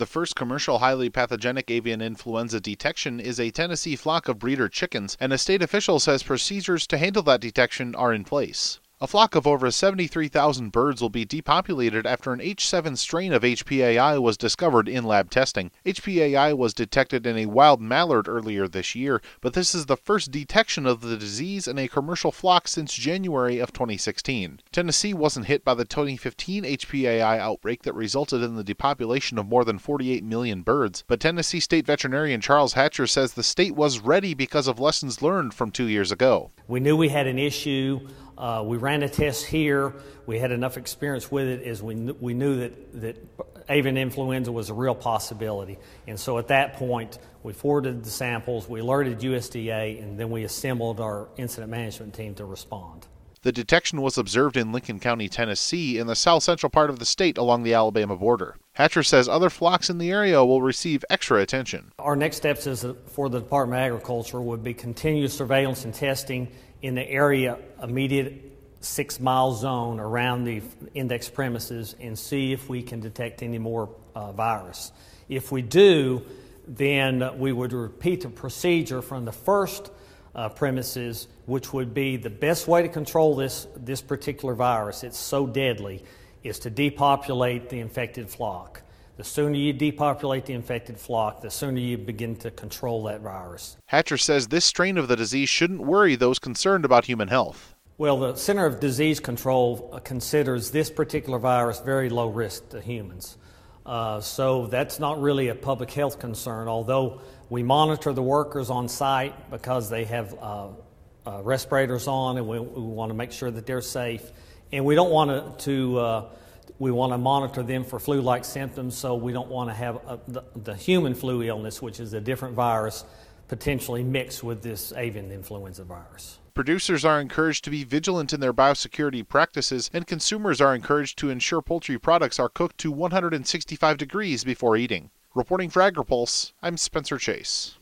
The first commercial highly pathogenic avian influenza detection is a Tennessee flock of breeder chickens, and a state official says procedures to handle that detection are in place. A flock of over 73,000 birds will be depopulated after an H7 strain of HPAI was discovered in lab testing. HPAI was detected in a wild mallard earlier this year, but this is the first detection of the disease in a commercial flock since January of 2016. Tennessee wasn't hit by the 2015 HPAI outbreak that resulted in the depopulation of more than 48 million birds, but Tennessee State veterinarian Charles Hatcher says the state was ready because of lessons learned from two years ago. We knew we had an issue uh, we ran a test here. We had enough experience with it as we, kn- we knew that, that avian influenza was a real possibility. And so at that point, we forwarded the samples, we alerted USDA, and then we assembled our incident management team to respond. The detection was observed in Lincoln County, Tennessee, in the south central part of the state along the Alabama border. Hatcher says other flocks in the area will receive extra attention. Our next steps is for the Department of Agriculture would be continued surveillance and testing in the area immediate six mile zone around the index premises and see if we can detect any more uh, virus. If we do, then we would repeat the procedure from the first uh, premises, which would be the best way to control this, this particular virus. It's so deadly, is to depopulate the infected flock. The sooner you depopulate the infected flock, the sooner you begin to control that virus. Hatcher says this strain of the disease shouldn't worry those concerned about human health. Well, the Center of Disease Control uh, considers this particular virus very low risk to humans. Uh, so that's not really a public health concern, although we monitor the workers on site because they have uh, uh, respirators on and we, we want to make sure that they're safe. And we don't want to, to uh, we want to monitor them for flu like symptoms, so we don't want to have a, the, the, human flu illness, which is a different virus, potentially mixed with this avian influenza virus. Producers are encouraged to be vigilant in their biosecurity practices, and consumers are encouraged to ensure poultry products are cooked to 165 degrees before eating. Reporting for AgriPulse, I'm Spencer Chase.